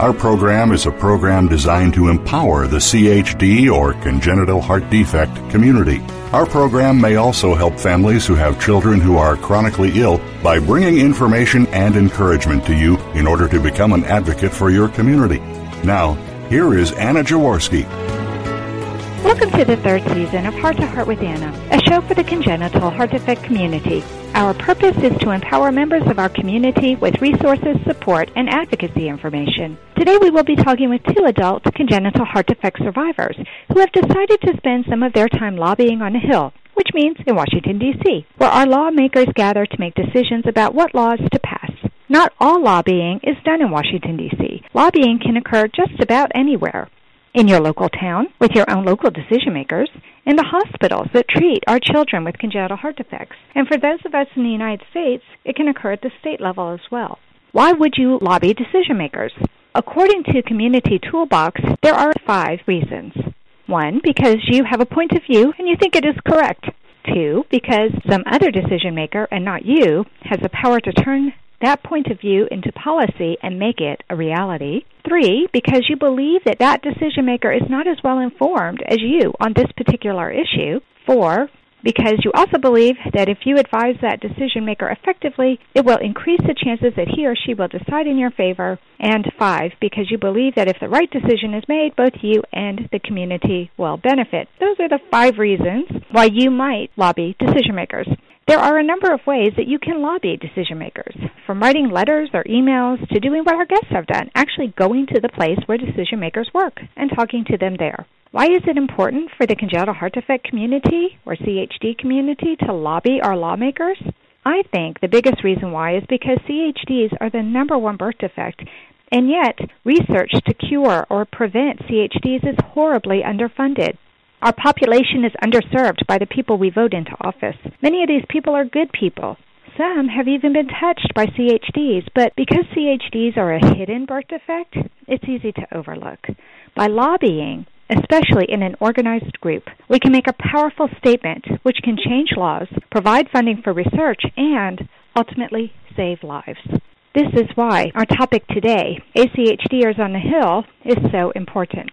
Our program is a program designed to empower the CHD or congenital heart defect community. Our program may also help families who have children who are chronically ill by bringing information and encouragement to you in order to become an advocate for your community. Now, here is Anna Jaworski. Welcome to the third season of Heart to Heart with Anna, a show for the congenital heart defect community. Our purpose is to empower members of our community with resources, support, and advocacy information. Today we will be talking with two adult congenital heart defect survivors who have decided to spend some of their time lobbying on a Hill, which means in Washington, D.C., where our lawmakers gather to make decisions about what laws to pass. Not all lobbying is done in Washington, D.C. Lobbying can occur just about anywhere in your local town with your own local decision makers, in the hospitals that treat our children with congenital heart defects. And for those of us in the United States, it can occur at the state level as well. Why would you lobby decision makers? According to Community Toolbox, there are five reasons. One, because you have a point of view and you think it is correct. Two, because some other decision maker, and not you, has the power to turn that point of view into policy and make it a reality. Three, because you believe that that decision maker is not as well informed as you on this particular issue. Four, because you also believe that if you advise that decision maker effectively, it will increase the chances that he or she will decide in your favor. And five, because you believe that if the right decision is made, both you and the community will benefit. Those are the five reasons why you might lobby decision makers. There are a number of ways that you can lobby decision makers, from writing letters or emails to doing what our guests have done, actually going to the place where decision makers work and talking to them there. Why is it important for the congenital heart defect community or CHD community to lobby our lawmakers? I think the biggest reason why is because CHDs are the number one birth defect, and yet research to cure or prevent CHDs is horribly underfunded. Our population is underserved by the people we vote into office. Many of these people are good people. Some have even been touched by CHDs, but because CHDs are a hidden birth defect, it's easy to overlook. By lobbying, especially in an organized group, we can make a powerful statement which can change laws, provide funding for research, and ultimately save lives. This is why our topic today, ACHDers on the Hill, is so important.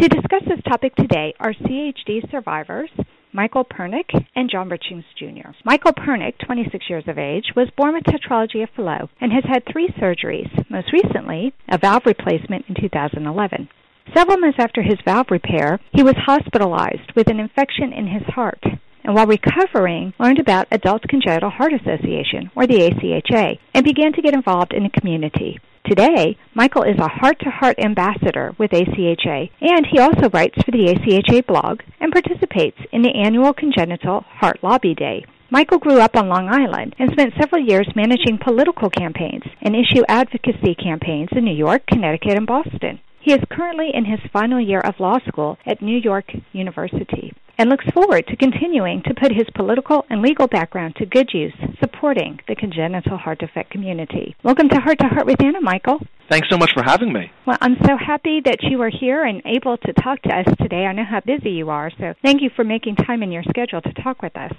To discuss this topic today are CHD survivors Michael Pernick and John Richings Jr. Michael Pernick, 26 years of age, was born with tetralogy of Fallot and has had three surgeries, most recently a valve replacement in 2011. Several months after his valve repair, he was hospitalized with an infection in his heart and while recovering, learned about Adult Congenital Heart Association, or the ACHA, and began to get involved in the community. Today, Michael is a heart to heart ambassador with ACHA, and he also writes for the ACHA blog and participates in the annual Congenital Heart Lobby Day. Michael grew up on Long Island and spent several years managing political campaigns and issue advocacy campaigns in New York, Connecticut, and Boston. He is currently in his final year of law school at New York University and looks forward to continuing to put his political and legal background to good use supporting the congenital heart defect community. Welcome to Heart to Heart with Anna, Michael. Thanks so much for having me. Well, I'm so happy that you are here and able to talk to us today. I know how busy you are, so thank you for making time in your schedule to talk with us.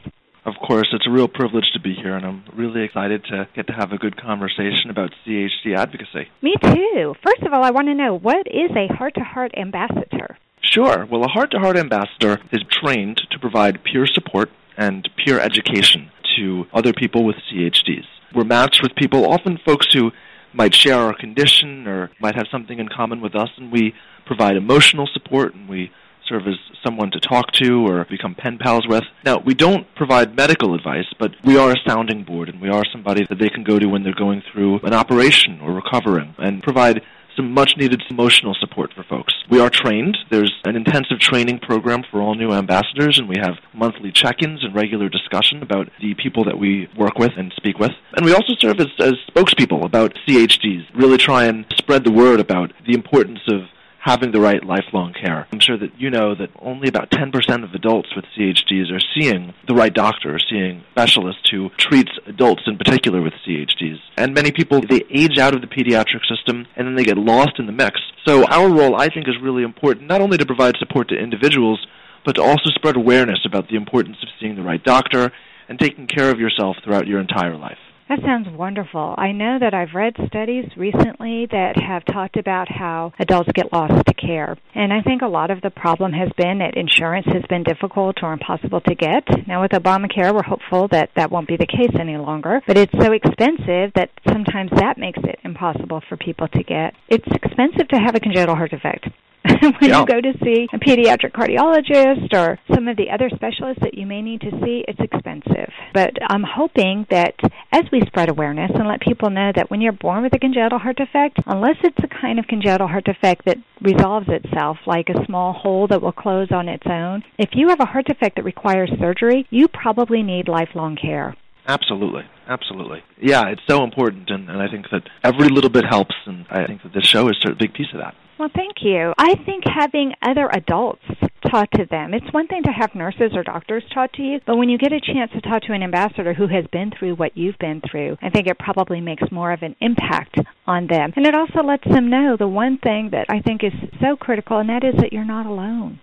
Of course, it's a real privilege to be here, and I'm really excited to get to have a good conversation about CHD advocacy. Me too. First of all, I want to know what is a heart to heart ambassador? Sure. Well, a heart to heart ambassador is trained to provide peer support and peer education to other people with CHDs. We're matched with people, often folks who might share our condition or might have something in common with us, and we provide emotional support and we serve as someone to talk to or become pen pals with. Now, we don't provide medical advice, but we are a sounding board and we are somebody that they can go to when they're going through an operation or recovering and provide some much needed emotional support for folks. We are trained. There's an intensive training program for all new ambassadors, and we have monthly check ins and regular discussion about the people that we work with and speak with. And we also serve as, as spokespeople about CHDs, really try and spread the word about the importance of having the right lifelong care. I'm sure that you know that only about 10% of adults with CHDs are seeing the right doctor, or seeing specialists who treats adults in particular with CHDs. And many people, they age out of the pediatric system and then they get lost in the mix. So our role, I think, is really important, not only to provide support to individuals, but to also spread awareness about the importance of seeing the right doctor and taking care of yourself throughout your entire life. That sounds wonderful. I know that I've read studies recently that have talked about how adults get lost to care. And I think a lot of the problem has been that insurance has been difficult or impossible to get. Now with Obamacare, we're hopeful that that won't be the case any longer. But it's so expensive that sometimes that makes it impossible for people to get. It's expensive to have a congenital heart defect. when yeah. you go to see a pediatric cardiologist or some of the other specialists that you may need to see, it's expensive. But I'm hoping that as we spread awareness and let people know that when you're born with a congenital heart defect, unless it's a kind of congenital heart defect that resolves itself, like a small hole that will close on its own, if you have a heart defect that requires surgery, you probably need lifelong care. Absolutely. Absolutely. Yeah, it's so important, and, and I think that every little bit helps, and I think that this show is a big piece of that. Well, thank you. I think having other adults talk to them, it's one thing to have nurses or doctors talk to you, but when you get a chance to talk to an ambassador who has been through what you've been through, I think it probably makes more of an impact on them. And it also lets them know the one thing that I think is so critical, and that is that you're not alone.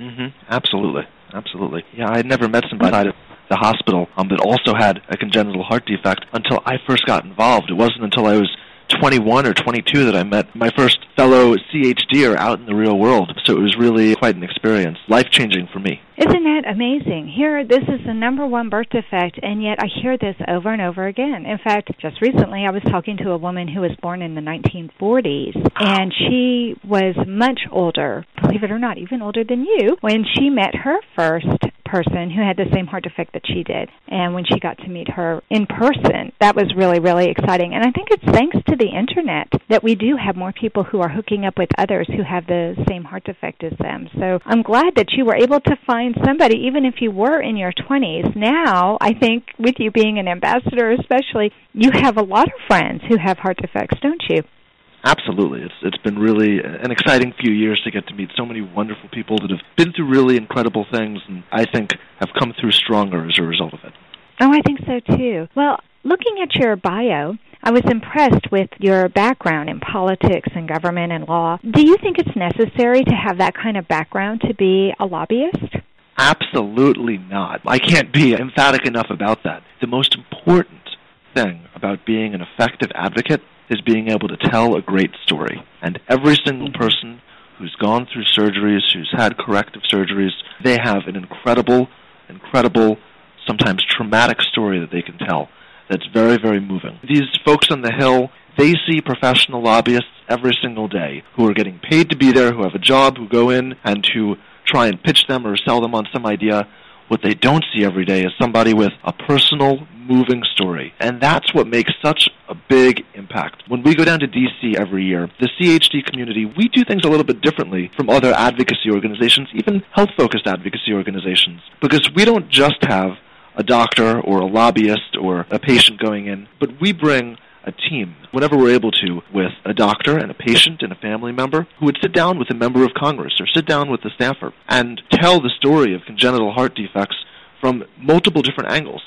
Mm-hmm. Absolutely. Absolutely. Yeah, I had never met somebody at the hospital um, that also had a congenital heart defect until I first got involved. It wasn't until I was 21 or 22 that I met my first fellow CHDer out in the real world. So it was really quite an experience, life changing for me. Isn't that amazing? Here, this is the number one birth defect, and yet I hear this over and over again. In fact, just recently I was talking to a woman who was born in the 1940s, and she was much older, believe it or not, even older than you, when she met her first person who had the same heart defect that she did. And when she got to meet her in person, that was really, really exciting. And I think it's thanks to the internet that we do have more people who are hooking up with others who have the same heart defect as them. So I'm glad that you were able to find somebody, even if you were in your 20s. Now, I think with you being an ambassador, especially, you have a lot of friends who have heart defects, don't you? Absolutely. It's it's been really an exciting few years to get to meet so many wonderful people that have been through really incredible things and I think have come through stronger as a result of it. Oh, I think so too. Well, looking at your bio, I was impressed with your background in politics and government and law. Do you think it's necessary to have that kind of background to be a lobbyist? Absolutely not. I can't be emphatic enough about that. The most important thing about being an effective advocate is being able to tell a great story. And every single person who's gone through surgeries, who's had corrective surgeries, they have an incredible, incredible, sometimes traumatic story that they can tell that's very, very moving. These folks on the Hill, they see professional lobbyists every single day who are getting paid to be there, who have a job, who go in and to try and pitch them or sell them on some idea. What they don't see every day is somebody with a personal, moving story. And that's what makes such a big impact. When we go down to DC every year, the CHD community, we do things a little bit differently from other advocacy organizations, even health focused advocacy organizations, because we don't just have a doctor or a lobbyist or a patient going in, but we bring a team, whenever we're able to, with a doctor and a patient and a family member who would sit down with a member of Congress or sit down with a staffer and tell the story of congenital heart defects from multiple different angles.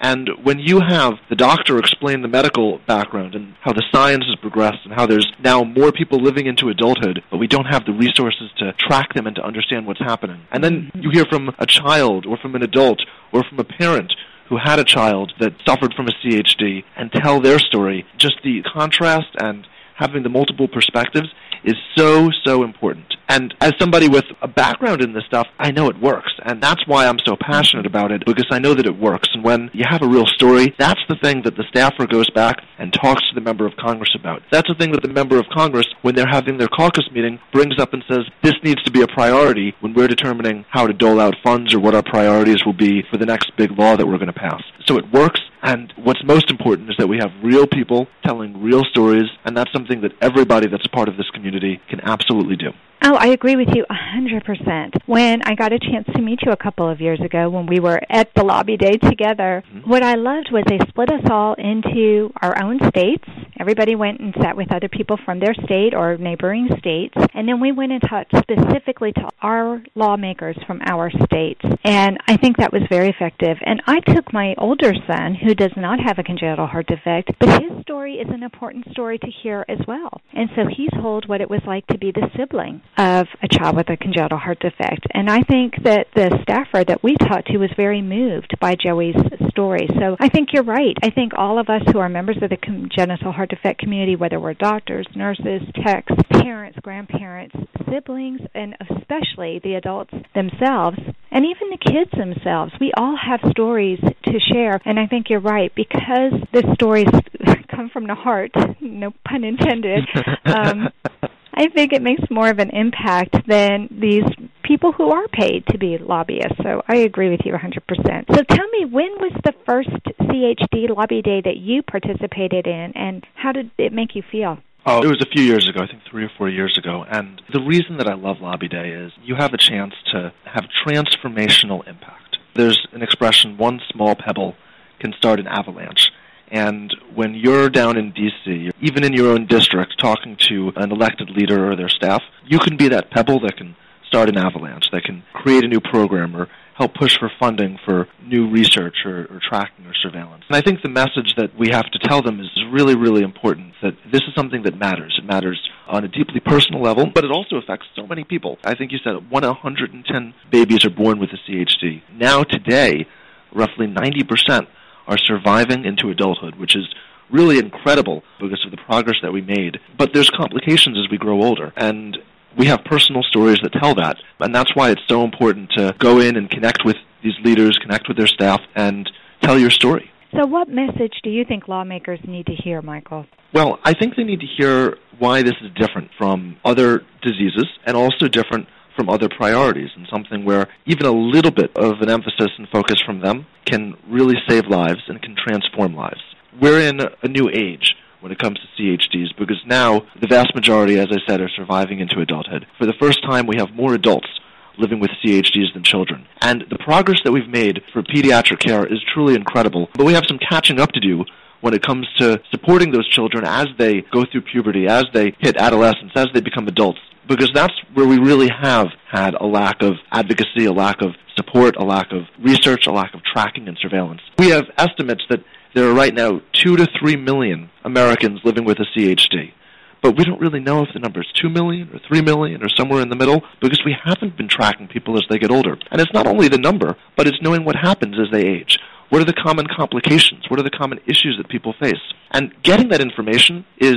And when you have the doctor explain the medical background and how the science has progressed and how there's now more people living into adulthood, but we don't have the resources to track them and to understand what's happening. And then you hear from a child or from an adult or from a parent who had a child that suffered from a CHD and tell their story. Just the contrast and having the multiple perspectives is so, so important. And as somebody with a background in this stuff, I know it works. And that's why I'm so passionate about it, because I know that it works. And when you have a real story, that's the thing that the staffer goes back and talks to the member of Congress about. That's the thing that the member of Congress, when they're having their caucus meeting, brings up and says, this needs to be a priority when we're determining how to dole out funds or what our priorities will be for the next big law that we're going to pass. So it works. And what's most important is that we have real people telling real stories, and that's something that everybody that's a part of this community can absolutely do. Oh, I agree with you a 100%. When I got a chance to meet you a couple of years ago when we were at the lobby day together, mm-hmm. what I loved was they split us all into our own states. Everybody went and sat with other people from their state or neighboring states, and then we went and talked specifically to our lawmakers from our states. And I think that was very effective. And I took my older son, who does not have a congenital heart defect, but his story is an important story to hear as well. And so he told what it was like to be the sibling of a child with a congenital heart defect. And I think that the staffer that we talked to was very moved by Joey's story. So I think you're right. I think all of us who are members of the congenital heart defect community, whether we're doctors, nurses, techs, parents, grandparents, siblings, and especially the adults themselves, and even the kids themselves, we all have stories to share. And I think you're right because the stories come from the heart, no pun intended. Um, I think it makes more of an impact than these people who are paid to be lobbyists. So I agree with you 100%. So tell me, when was the first CHD lobby day that you participated in, and how did it make you feel? Oh, it was a few years ago, I think three or four years ago. And the reason that I love Lobby Day is you have a chance to have transformational impact. There's an expression, one small pebble can start an avalanche. And when you're down in D.C., even in your own district, talking to an elected leader or their staff, you can be that pebble that can start an avalanche, that can create a new program or help push for funding for new research or, or, tracking or surveillance. And I think the message that we have to tell them is really, really important that this is something that matters. It matters on a deeply personal level, but it also affects so many people. I think you said 110 babies are born with a CHD. Now, today, roughly 90% are surviving into adulthood, which is really incredible because of the progress that we made. But there's complications as we grow older. And we have personal stories that tell that. And that's why it's so important to go in and connect with these leaders, connect with their staff, and tell your story. So, what message do you think lawmakers need to hear, Michael? Well, I think they need to hear why this is different from other diseases and also different from other priorities and something where even a little bit of an emphasis and focus from them can really save lives and can transform lives. We're in a new age when it comes to CHDs because now the vast majority, as I said, are surviving into adulthood. For the first time, we have more adults living with CHDs than children. And the progress that we've made for pediatric care is truly incredible, but we have some catching up to do when it comes to supporting those children as they go through puberty, as they hit adolescence, as they become adults because that's where we really have had a lack of advocacy, a lack of support, a lack of research, a lack of tracking and surveillance. We have estimates that there are right now 2 to 3 million Americans living with a CHD. But we don't really know if the number is 2 million or 3 million or somewhere in the middle because we haven't been tracking people as they get older. And it's not only the number, but it's knowing what happens as they age. What are the common complications? What are the common issues that people face? And getting that information is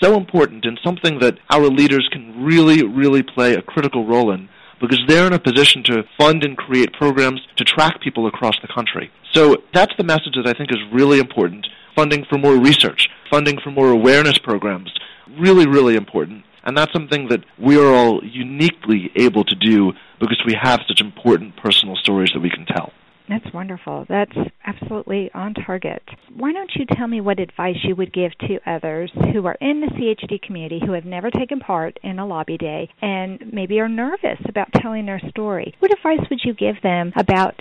so important and something that our leaders can really, really play a critical role in because they're in a position to fund and create programs to track people across the country. So that's the message that I think is really important. Funding for more research, funding for more awareness programs, really, really important. And that's something that we are all uniquely able to do because we have such important personal stories that we can tell. That's wonderful. That's absolutely on target. Why don't you tell me what advice you would give to others who are in the CHD community who have never taken part in a lobby day and maybe are nervous about telling their story? What advice would you give them about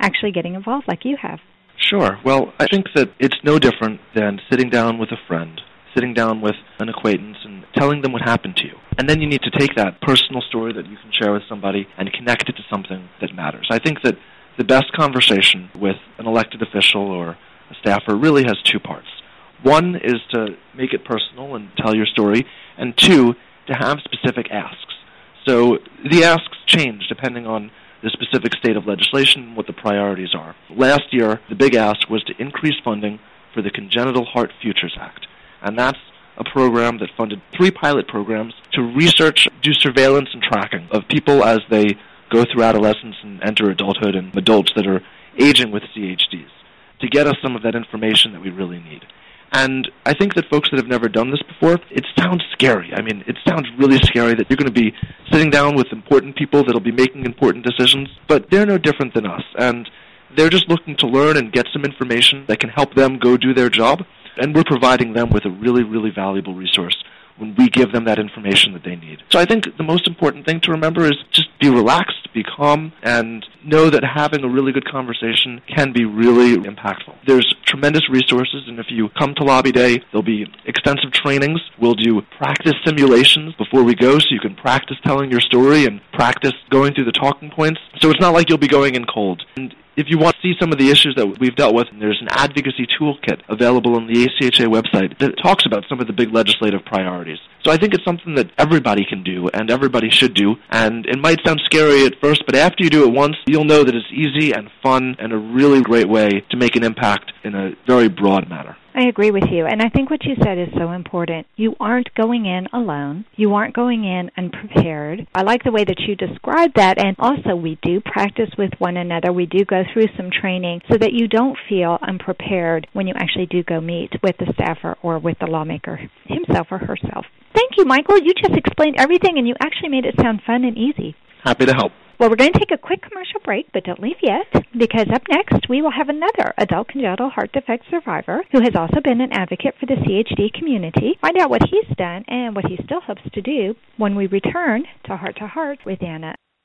actually getting involved like you have? Sure. Well, I think that it's no different than sitting down with a friend, sitting down with an acquaintance, and telling them what happened to you. And then you need to take that personal story that you can share with somebody and connect it to something that matters. I think that the best conversation with an elected official or a staffer really has two parts. One is to make it personal and tell your story, and two, to have specific asks. So the asks change depending on the specific state of legislation what the priorities are. Last year, the big ask was to increase funding for the Congenital Heart Futures Act, and that's a program that funded three pilot programs to research, do surveillance and tracking of people as they go through adolescence and enter adulthood and adults that are aging with CHDs to get us some of that information that we really need. And I think that folks that have never done this before, it sounds scary. I mean, it sounds really scary that you're going to be sitting down with important people that'll be making important decisions, but they're no different than us. And they're just looking to learn and get some information that can help them go do their job. And we're providing them with a really, really valuable resource when we give them that information that they need. So I think the most important thing to remember is just be relaxed, be calm, and know that having a really good conversation can be really impactful. There's tremendous resources, and if you come to Lobby Day, there'll be extensive trainings. We'll do practice simulations before we go so you can practice telling your story and practice going through the talking points. So it's not like you'll be going in cold. And if you want to see some of the issues that we've dealt with, there's an advocacy toolkit available on the ACHA website that talks about some of the big legislative priorities. So I think it's something that everybody can do and everybody should do. And it might sound scary at first, but after you do it once, you'll know that it's easy and fun and a really great way to make an impact in a very broad manner. I agree with you. And I think what you said is so important. You aren't going in alone. You aren't going in unprepared. I like the way that you described that. And also, we do practice with one another. We do go through some training so that you don't feel unprepared when you actually do go meet with the staffer or with the lawmaker himself or herself. Thank you, Michael. You just explained everything and you actually made it sound fun and easy. Happy to help. Well, we're going to take a quick commercial break, but don't leave yet, because up next we will have another adult congenital heart defect survivor who has also been an advocate for the CHD community. Find out what he's done and what he still hopes to do when we return to Heart to Heart with Anna.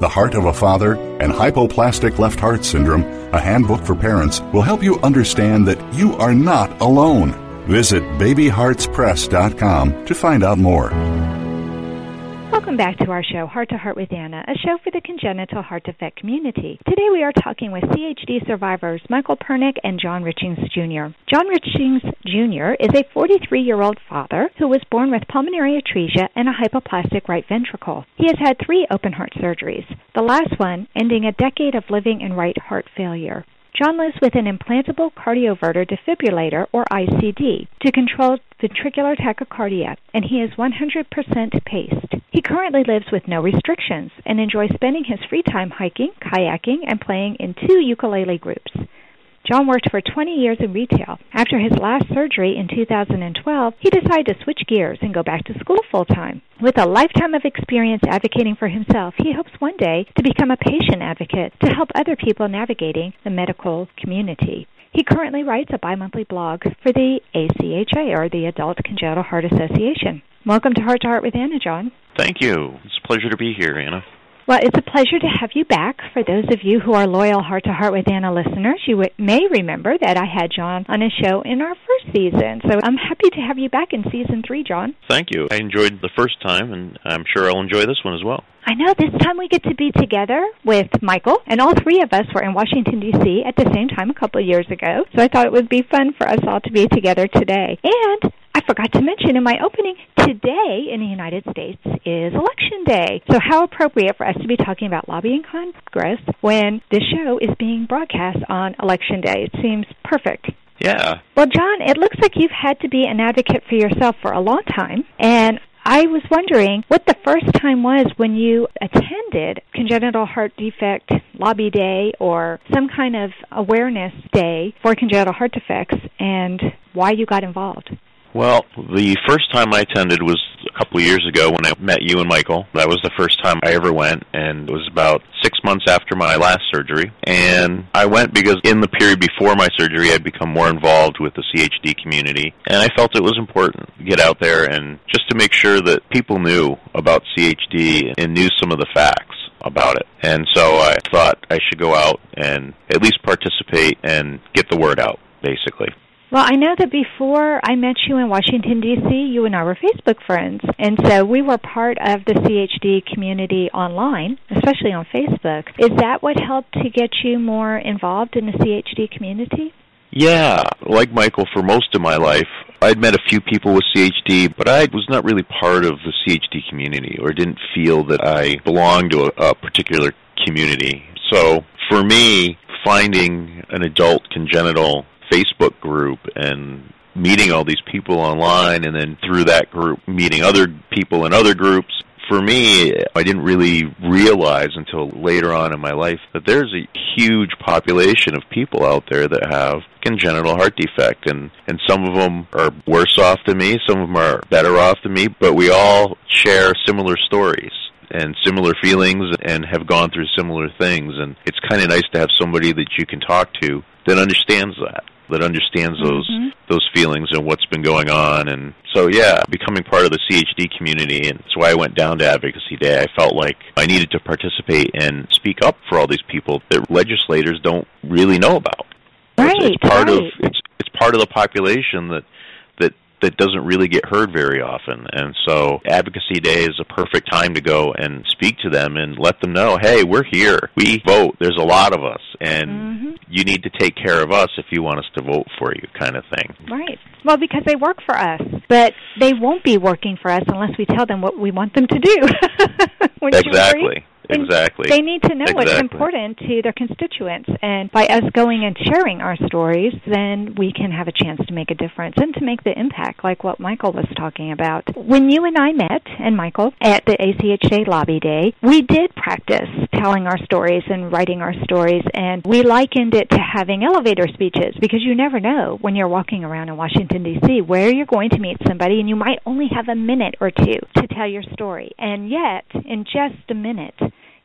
The Heart of a Father, and Hypoplastic Left Heart Syndrome, a handbook for parents, will help you understand that you are not alone. Visit babyheartspress.com to find out more. Welcome back to our show, Heart to Heart with Anna, a show for the congenital heart defect community. Today we are talking with CHD survivors Michael Pernick and John Richings Jr. John Richings Jr. is a 43 year old father who was born with pulmonary atresia and a hypoplastic right ventricle. He has had three open heart surgeries, the last one ending a decade of living in right heart failure. John lives with an implantable cardioverter defibrillator, or ICD, to control ventricular tachycardia, and he is 100% paced. He currently lives with no restrictions and enjoys spending his free time hiking, kayaking, and playing in two ukulele groups. John worked for 20 years in retail. After his last surgery in 2012, he decided to switch gears and go back to school full time. With a lifetime of experience advocating for himself, he hopes one day to become a patient advocate to help other people navigating the medical community. He currently writes a bi-monthly blog for the ACHA, or the Adult Congenital Heart Association. Welcome to Heart to Heart with Anna, John. Thank you. It's a pleasure to be here, Anna. Well, it's a pleasure to have you back. For those of you who are loyal Heart to Heart with Anna listeners, you may remember that I had John on a show in our first season. So I'm happy to have you back in season three, John. Thank you. I enjoyed the first time, and I'm sure I'll enjoy this one as well. I know this time we get to be together with Michael, and all three of us were in Washington, D.C. at the same time a couple of years ago. So I thought it would be fun for us all to be together today. And I forgot to mention in my opening, today in the United States is Election Day. So, how appropriate for us to be talking about lobbying Congress when this show is being broadcast on Election Day. It seems perfect. Yeah. Well, John, it looks like you've had to be an advocate for yourself for a long time. And I was wondering what the first time was when you attended Congenital Heart Defect Lobby Day or some kind of awareness day for congenital heart defects and why you got involved. Well, the first time I attended was a couple of years ago when I met you and Michael. That was the first time I ever went, and it was about six months after my last surgery. And I went because in the period before my surgery, I'd become more involved with the CHD community, and I felt it was important to get out there and just to make sure that people knew about CHD and knew some of the facts about it. And so I thought I should go out and at least participate and get the word out, basically. Well, I know that before I met you in Washington, D.C., you and I were Facebook friends. And so we were part of the CHD community online, especially on Facebook. Is that what helped to get you more involved in the CHD community? Yeah, like Michael, for most of my life, I'd met a few people with CHD, but I was not really part of the CHD community or didn't feel that I belonged to a, a particular community. So for me, finding an adult congenital Facebook group and meeting all these people online and then through that group meeting other people in other groups. For me, I didn't really realize until later on in my life that there's a huge population of people out there that have congenital heart defect, and and some of them are worse off than me, some of them are better off than me, but we all share similar stories and similar feelings and have gone through similar things, and it's kind of nice to have somebody that you can talk to that understands that that understands those mm-hmm. those feelings and what's been going on and so yeah becoming part of the CHD community and that's why I went down to advocacy day I felt like I needed to participate and speak up for all these people that legislators don't really know about right it's, it's part right. of it's it's part of the population that that doesn't really get heard very often. And so Advocacy Day is a perfect time to go and speak to them and let them know, hey, we're here. We vote. There's a lot of us. And mm-hmm. you need to take care of us if you want us to vote for you, kind of thing. Right. Well, because they work for us. But they won't be working for us unless we tell them what we want them to do. exactly. Exactly. They need to know exactly. what's important to their constituents. And by us going and sharing our stories, then we can have a chance to make a difference and to make the impact, like what Michael was talking about. When you and I met, and Michael, at the ACHA Lobby Day, we did practice telling our stories and writing our stories, and we likened it to having elevator speeches because you never know when you're walking around in Washington, D.C., where you're going to meet somebody, and you might only have a minute or two to tell your story. And yet, in just a minute,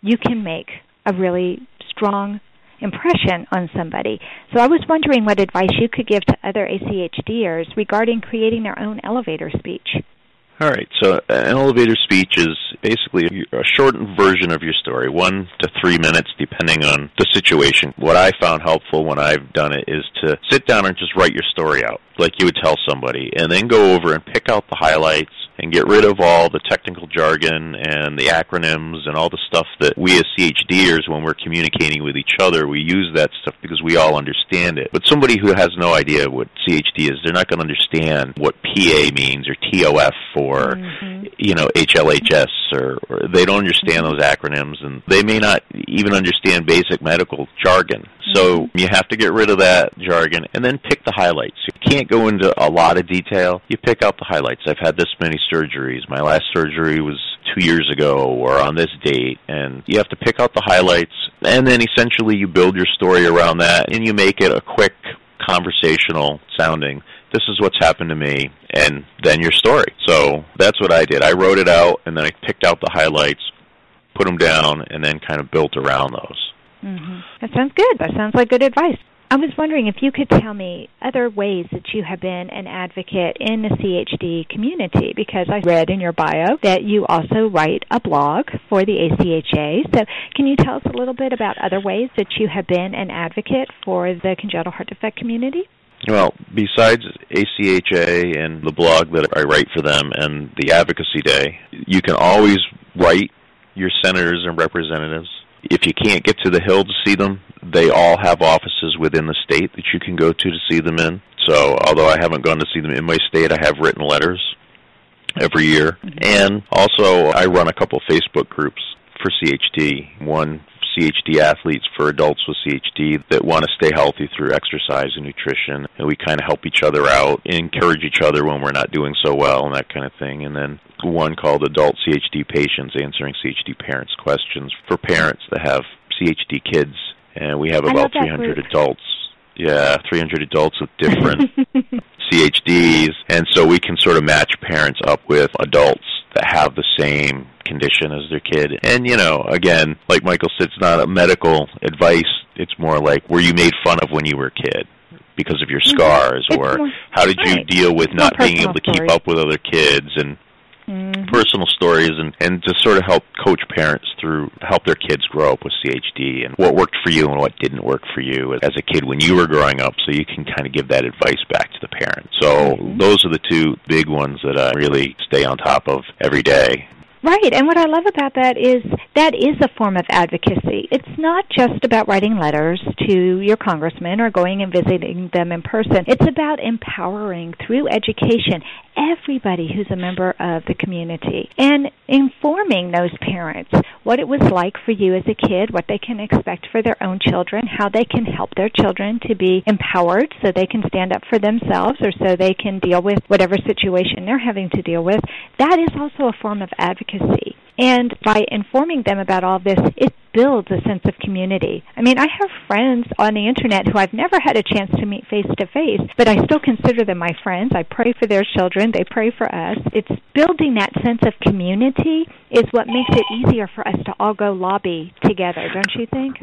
you can make a really strong impression on somebody. So I was wondering what advice you could give to other ACHDers regarding creating their own elevator speech. All right. So an elevator speech is basically a shortened version of your story, one to three minutes, depending on the situation. What I found helpful when I've done it is to sit down and just write your story out, like you would tell somebody, and then go over and pick out the highlights and get rid of all the technical jargon and the acronyms and all the stuff that we as CHDers, when we're communicating with each other, we use that stuff because we all understand it. But somebody who has no idea what CHD is, they're not going to understand what PA means or TOF or, mm-hmm. you know, HLHS or, or they don't understand mm-hmm. those acronyms and they may not even understand basic medical jargon. Mm-hmm. So you have to get rid of that jargon and then pick the highlights. You can't go into a lot of detail. You pick out the highlights. I've had this many surgeries. My last surgery was two years ago or on this date. And you have to pick out the highlights. And then essentially you build your story around that and you make it a quick conversational sounding this is what's happened to me and then your story so that's what i did i wrote it out and then i picked out the highlights put them down and then kind of built around those mm-hmm. that sounds good that sounds like good advice I was wondering if you could tell me other ways that you have been an advocate in the CHD community because I read in your bio that you also write a blog for the ACHA. So, can you tell us a little bit about other ways that you have been an advocate for the congenital heart defect community? Well, besides ACHA and the blog that I write for them and the Advocacy Day, you can always write your senators and representatives if you can't get to the Hill to see them, they all have offices within the state that you can go to to see them in. So, although I haven't gone to see them in my state, I have written letters every year. Mm-hmm. And also, I run a couple Facebook groups for CHD. One CHD athletes for adults with CHD that want to stay healthy through exercise and nutrition. And we kind of help each other out, encourage each other when we're not doing so well, and that kind of thing. And then one called Adult CHD Patients, answering CHD parents' questions for parents that have CHD kids. And we have about 300 adults. Yeah, 300 adults with different CHDs. And so we can sort of match parents up with adults that have the same condition as their kid. And, you know, again, like Michael said, it's not a medical advice. It's more like, were you made fun of when you were a kid? Because of your mm-hmm. scars, mm-hmm. or more, how did right. you deal with it's not being able to keep up with other kids? And mm-hmm. personal stories and and to sort of help coach parents through help their kids grow up with CHD and what worked for you and what didn't work for you as a kid when you were growing up, so you can kind of give that advice back to the parents. So mm-hmm. those are the two big ones that I really stay on top of every day. Right, and what I love about that is that is a form of advocacy. It's not just about writing letters to your congressman or going and visiting them in person. It's about empowering through education everybody who's a member of the community and informing those parents what it was like for you as a kid, what they can expect for their own children, how they can help their children to be empowered so they can stand up for themselves or so they can deal with whatever situation they're having to deal with. That is also a form of advocacy. And by informing them about all this, it builds a sense of community. I mean, I have friends on the internet who I've never had a chance to meet face to face, but I still consider them my friends. I pray for their children, they pray for us. It's building that sense of community is what makes it easier for us to all go lobby together, don't you think?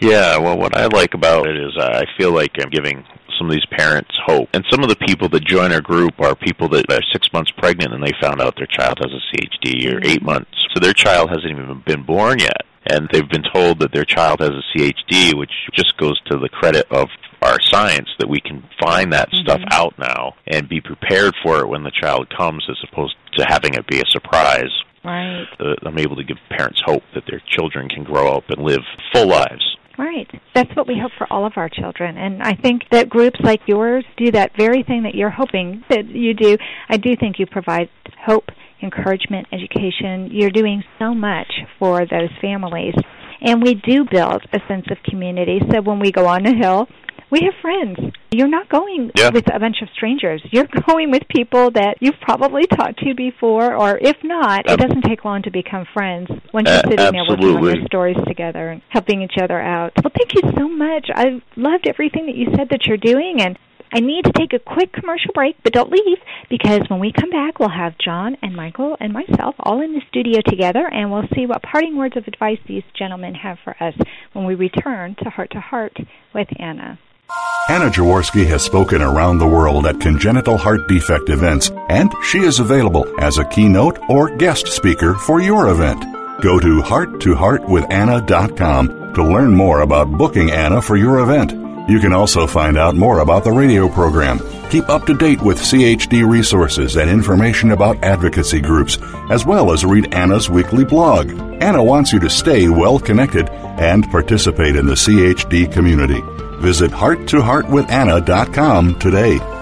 Yeah, well, what I like about it is I feel like I'm giving some of these parents hope. And some of the people that join our group are people that are six months pregnant and they found out their child has a CHD or eight months. So their child hasn't even been born yet and they've been told that their child has a CHD, which just goes to the credit of our science that we can find that mm-hmm. stuff out now and be prepared for it when the child comes as opposed to having it be a surprise. Right. Uh, I'm able to give parents hope that their children can grow up and live full lives. Right. That's what we hope for all of our children. And I think that groups like yours do that very thing that you're hoping that you do. I do think you provide hope encouragement, education. You're doing so much for those families. And we do build a sense of community. So when we go on the hill, we have friends. You're not going yeah. with a bunch of strangers. You're going with people that you've probably talked to before, or if not, it doesn't take long to become friends once you're sitting uh, there working on your stories together and helping each other out. Well, thank you so much. I loved everything that you said that you're doing, and I need to take a quick commercial break, but don't leave because when we come back, we'll have John and Michael and myself all in the studio together, and we'll see what parting words of advice these gentlemen have for us when we return to Heart to Heart with Anna. Anna Jaworski has spoken around the world at congenital heart defect events, and she is available as a keynote or guest speaker for your event. Go to hearttoheartwithanna.com to learn more about booking Anna for your event. You can also find out more about the radio program, keep up to date with CHD resources and information about advocacy groups, as well as read Anna's weekly blog. Anna wants you to stay well connected and participate in the CHD community. Visit hearttoheartwithanna.com today.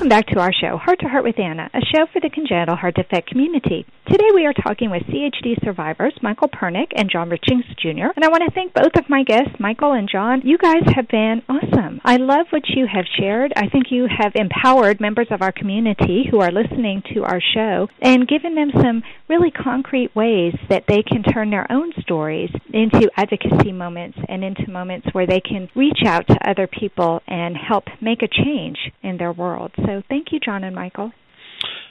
Welcome back to our show, Heart to Heart with Anna, a show for the congenital heart defect community. Today we are talking with CHD survivors Michael Pernick and John Richings Jr. And I want to thank both of my guests, Michael and John. You guys have been awesome. I love what you have shared. I think you have empowered members of our community who are listening to our show and given them some really concrete ways that they can turn their own stories into advocacy moments and into moments where they can reach out to other people and help make a change in their world. So thank you, John and Michael.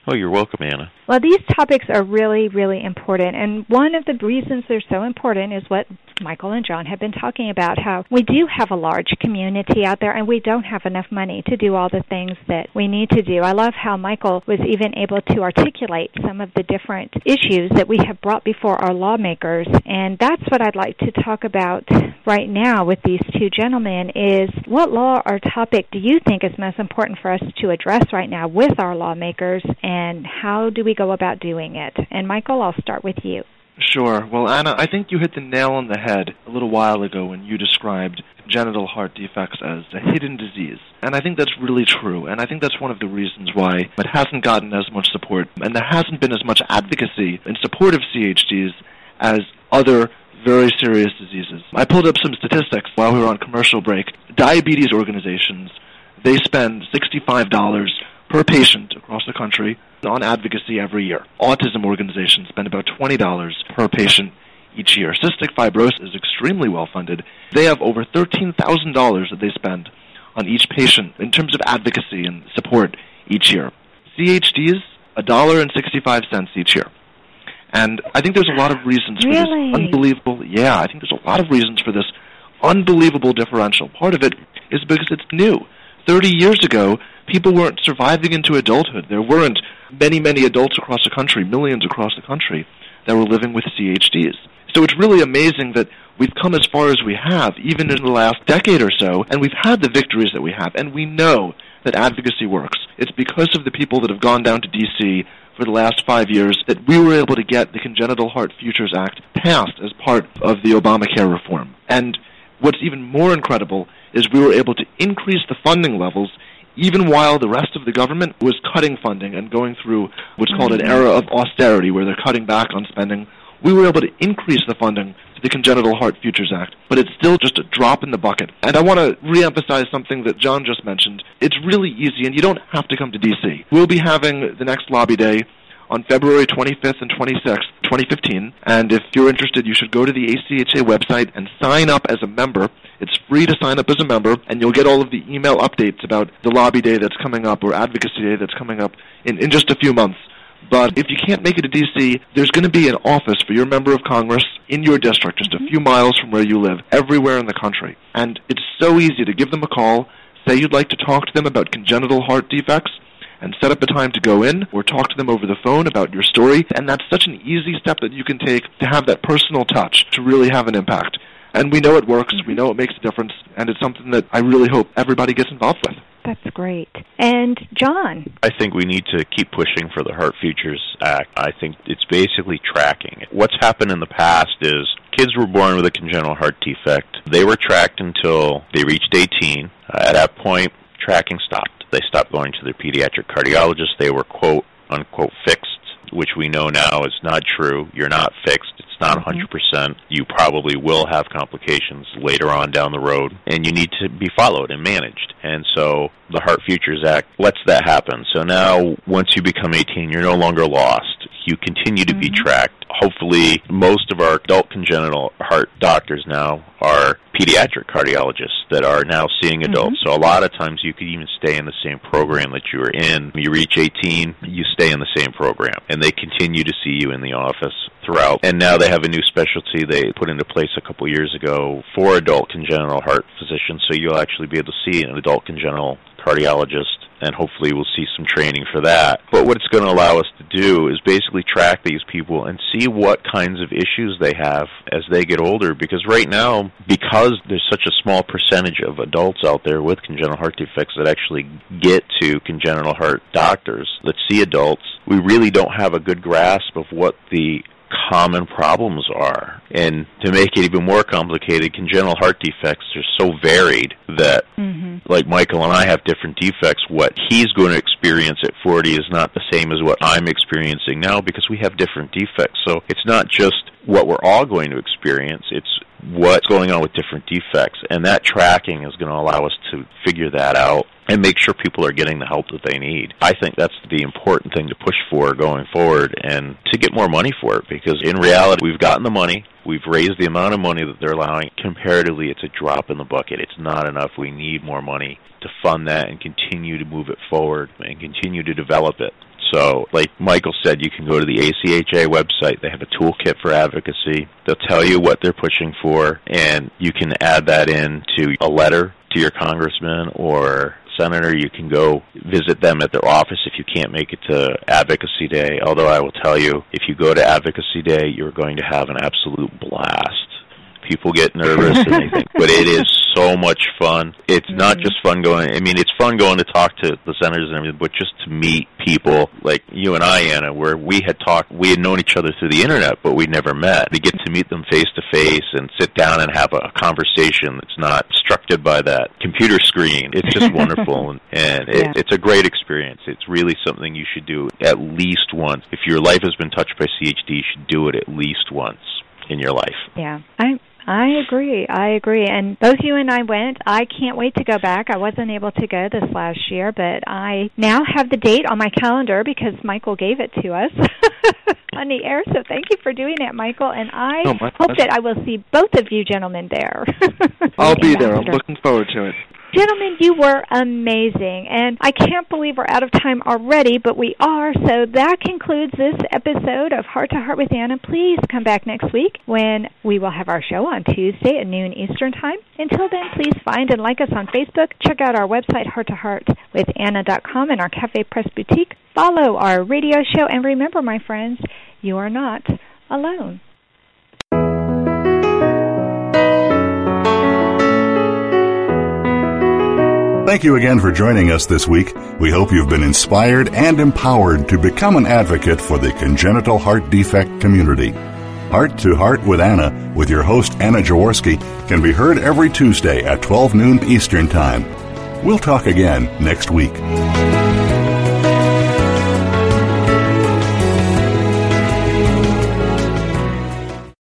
Oh, you're welcome, Anna. Well, these topics are really, really important. And one of the reasons they're so important is what Michael and John have been talking about how we do have a large community out there and we don't have enough money to do all the things that we need to do. I love how Michael was even able to articulate some of the different issues that we have brought before our lawmakers. And that's what I'd like to talk about right now with these two gentlemen is what law or topic do you think is most important for us to address right now with our lawmakers and how do we go about doing it? And Michael, I'll start with you. Sure. Well, Anna, I think you hit the nail on the head a little while ago when you described genital heart defects as a hidden disease. And I think that's really true. And I think that's one of the reasons why it hasn't gotten as much support and there hasn't been as much advocacy in support of CHDs as other very serious diseases. I pulled up some statistics while we were on commercial break. Diabetes organizations, they spend $65 per patient across the country on advocacy every year. Autism organizations spend about $20 per patient each year. Cystic fibrosis is extremely well funded. They have over $13,000 that they spend on each patient in terms of advocacy and support each year. CHDs, $1.65 each year. And I think there's a lot of reasons really? for this unbelievable, yeah, I think there's a lot of reasons for this unbelievable differential. Part of it is because it's new. 30 years ago, people weren't surviving into adulthood. There weren't many, many adults across the country, millions across the country, that were living with CHDs. So it's really amazing that we've come as far as we have, even in the last decade or so, and we've had the victories that we have, and we know that advocacy works. It's because of the people that have gone down to D.C. for the last five years that we were able to get the Congenital Heart Futures Act passed as part of the Obamacare reform. And what's even more incredible is we were able to increase the funding levels even while the rest of the government was cutting funding and going through what's called an mm-hmm. era of austerity where they're cutting back on spending we were able to increase the funding to the Congenital Heart Futures Act, but it's still just a drop in the bucket. And I want to reemphasize something that John just mentioned. It's really easy, and you don't have to come to D.C. We'll be having the next lobby day on February 25th and 26th, 2015. And if you're interested, you should go to the ACHA website and sign up as a member. It's free to sign up as a member, and you'll get all of the email updates about the lobby day that's coming up or advocacy day that's coming up in, in just a few months. But if you can't make it to D.C., there's going to be an office for your member of Congress in your district, just a mm-hmm. few miles from where you live, everywhere in the country. And it's so easy to give them a call, say you'd like to talk to them about congenital heart defects, and set up a time to go in or talk to them over the phone about your story. And that's such an easy step that you can take to have that personal touch to really have an impact. And we know it works, we know it makes a difference, and it's something that I really hope everybody gets involved with. That's great. And John? I think we need to keep pushing for the Heart Futures Act. I think it's basically tracking. What's happened in the past is kids were born with a congenital heart defect. They were tracked until they reached 18. Uh, at that point, tracking stopped. They stopped going to their pediatric cardiologist. They were, quote, unquote, fixed which we know now is not true. You're not fixed. It's not mm-hmm. 100%. You probably will have complications later on down the road, and you need to be followed and managed. And so the Heart Futures Act lets that happen. So now, once you become 18, you're no longer lost. You continue to mm-hmm. be tracked. Hopefully, most of our adult congenital heart doctors now are pediatric cardiologists that are now seeing adults. Mm-hmm. So a lot of times you could even stay in the same program that you were in. You reach 18, you stay in the same program, and they continue to see you in the office throughout. And now they have a new specialty they put into place a couple years ago for adult congenital heart physicians. So you'll actually be able to see an adult congenital cardiologist and hopefully we'll see some training for that. But what it's going to allow us to do is basically track these people and see what kinds of issues they have as they get older because right now because there's such a small percentage of adults out there with congenital heart defects that actually get to congenital heart doctors that see adults, we really don't have a good grasp of what the common problems are. And to make it even more complicated, congenital heart defects are so varied that, mm-hmm. like Michael and I have different defects, what he's going to experience at 40 is not the same as what I'm experiencing now because we have different defects. So it's not just what we're all going to experience, it's what's going on with different defects. And that tracking is going to allow us to figure that out and make sure people are getting the help that they need. I think that's the important thing to push for going forward and to get more money for it because in reality, we've gotten the money. We've raised the amount of money that they're allowing. Comparatively, it's a drop in the bucket. It's not enough. We need more money to fund that and continue to move it forward and continue to develop it. So, like Michael said, you can go to the ACHA website. They have a toolkit for advocacy. They'll tell you what they're pushing for, and you can add that in to a letter to your congressman or senator. You can go visit them at their office if you can't make it to Advocacy Day. Although I will tell you, if you go to Advocacy Day, you're going to have an absolute blast. People get nervous and they think, but it is so much fun. It's mm-hmm. not just fun going. I mean, it's fun going to talk to the senators and everything, but just to meet people like you and I, Anna, where we had talked, we had known each other through the internet, but we never met. To get to meet them face to face and sit down and have a conversation that's not obstructed by that computer screen. It's just wonderful, and, and it, yeah. it's a great experience. It's really something you should do at least once. If your life has been touched by CHD, you should do it at least once in your life. Yeah, I I agree. I agree. And both you and I went. I can't wait to go back. I wasn't able to go this last year, but I now have the date on my calendar because Michael gave it to us on the air. So thank you for doing it, Michael. And I oh, hope that I will see both of you gentlemen there. I'll be there. I'm looking forward to it. Gentlemen, you were amazing. And I can't believe we're out of time already, but we are. So that concludes this episode of Heart to Heart with Anna. Please come back next week when we will have our show on Tuesday at noon Eastern Time. Until then, please find and like us on Facebook. Check out our website, hearttoheartwithanna.com, and our Cafe Press Boutique. Follow our radio show. And remember, my friends, you are not alone. Thank you again for joining us this week. We hope you've been inspired and empowered to become an advocate for the congenital heart defect community. Heart to Heart with Anna, with your host Anna Jaworski, can be heard every Tuesday at 12 noon Eastern Time. We'll talk again next week.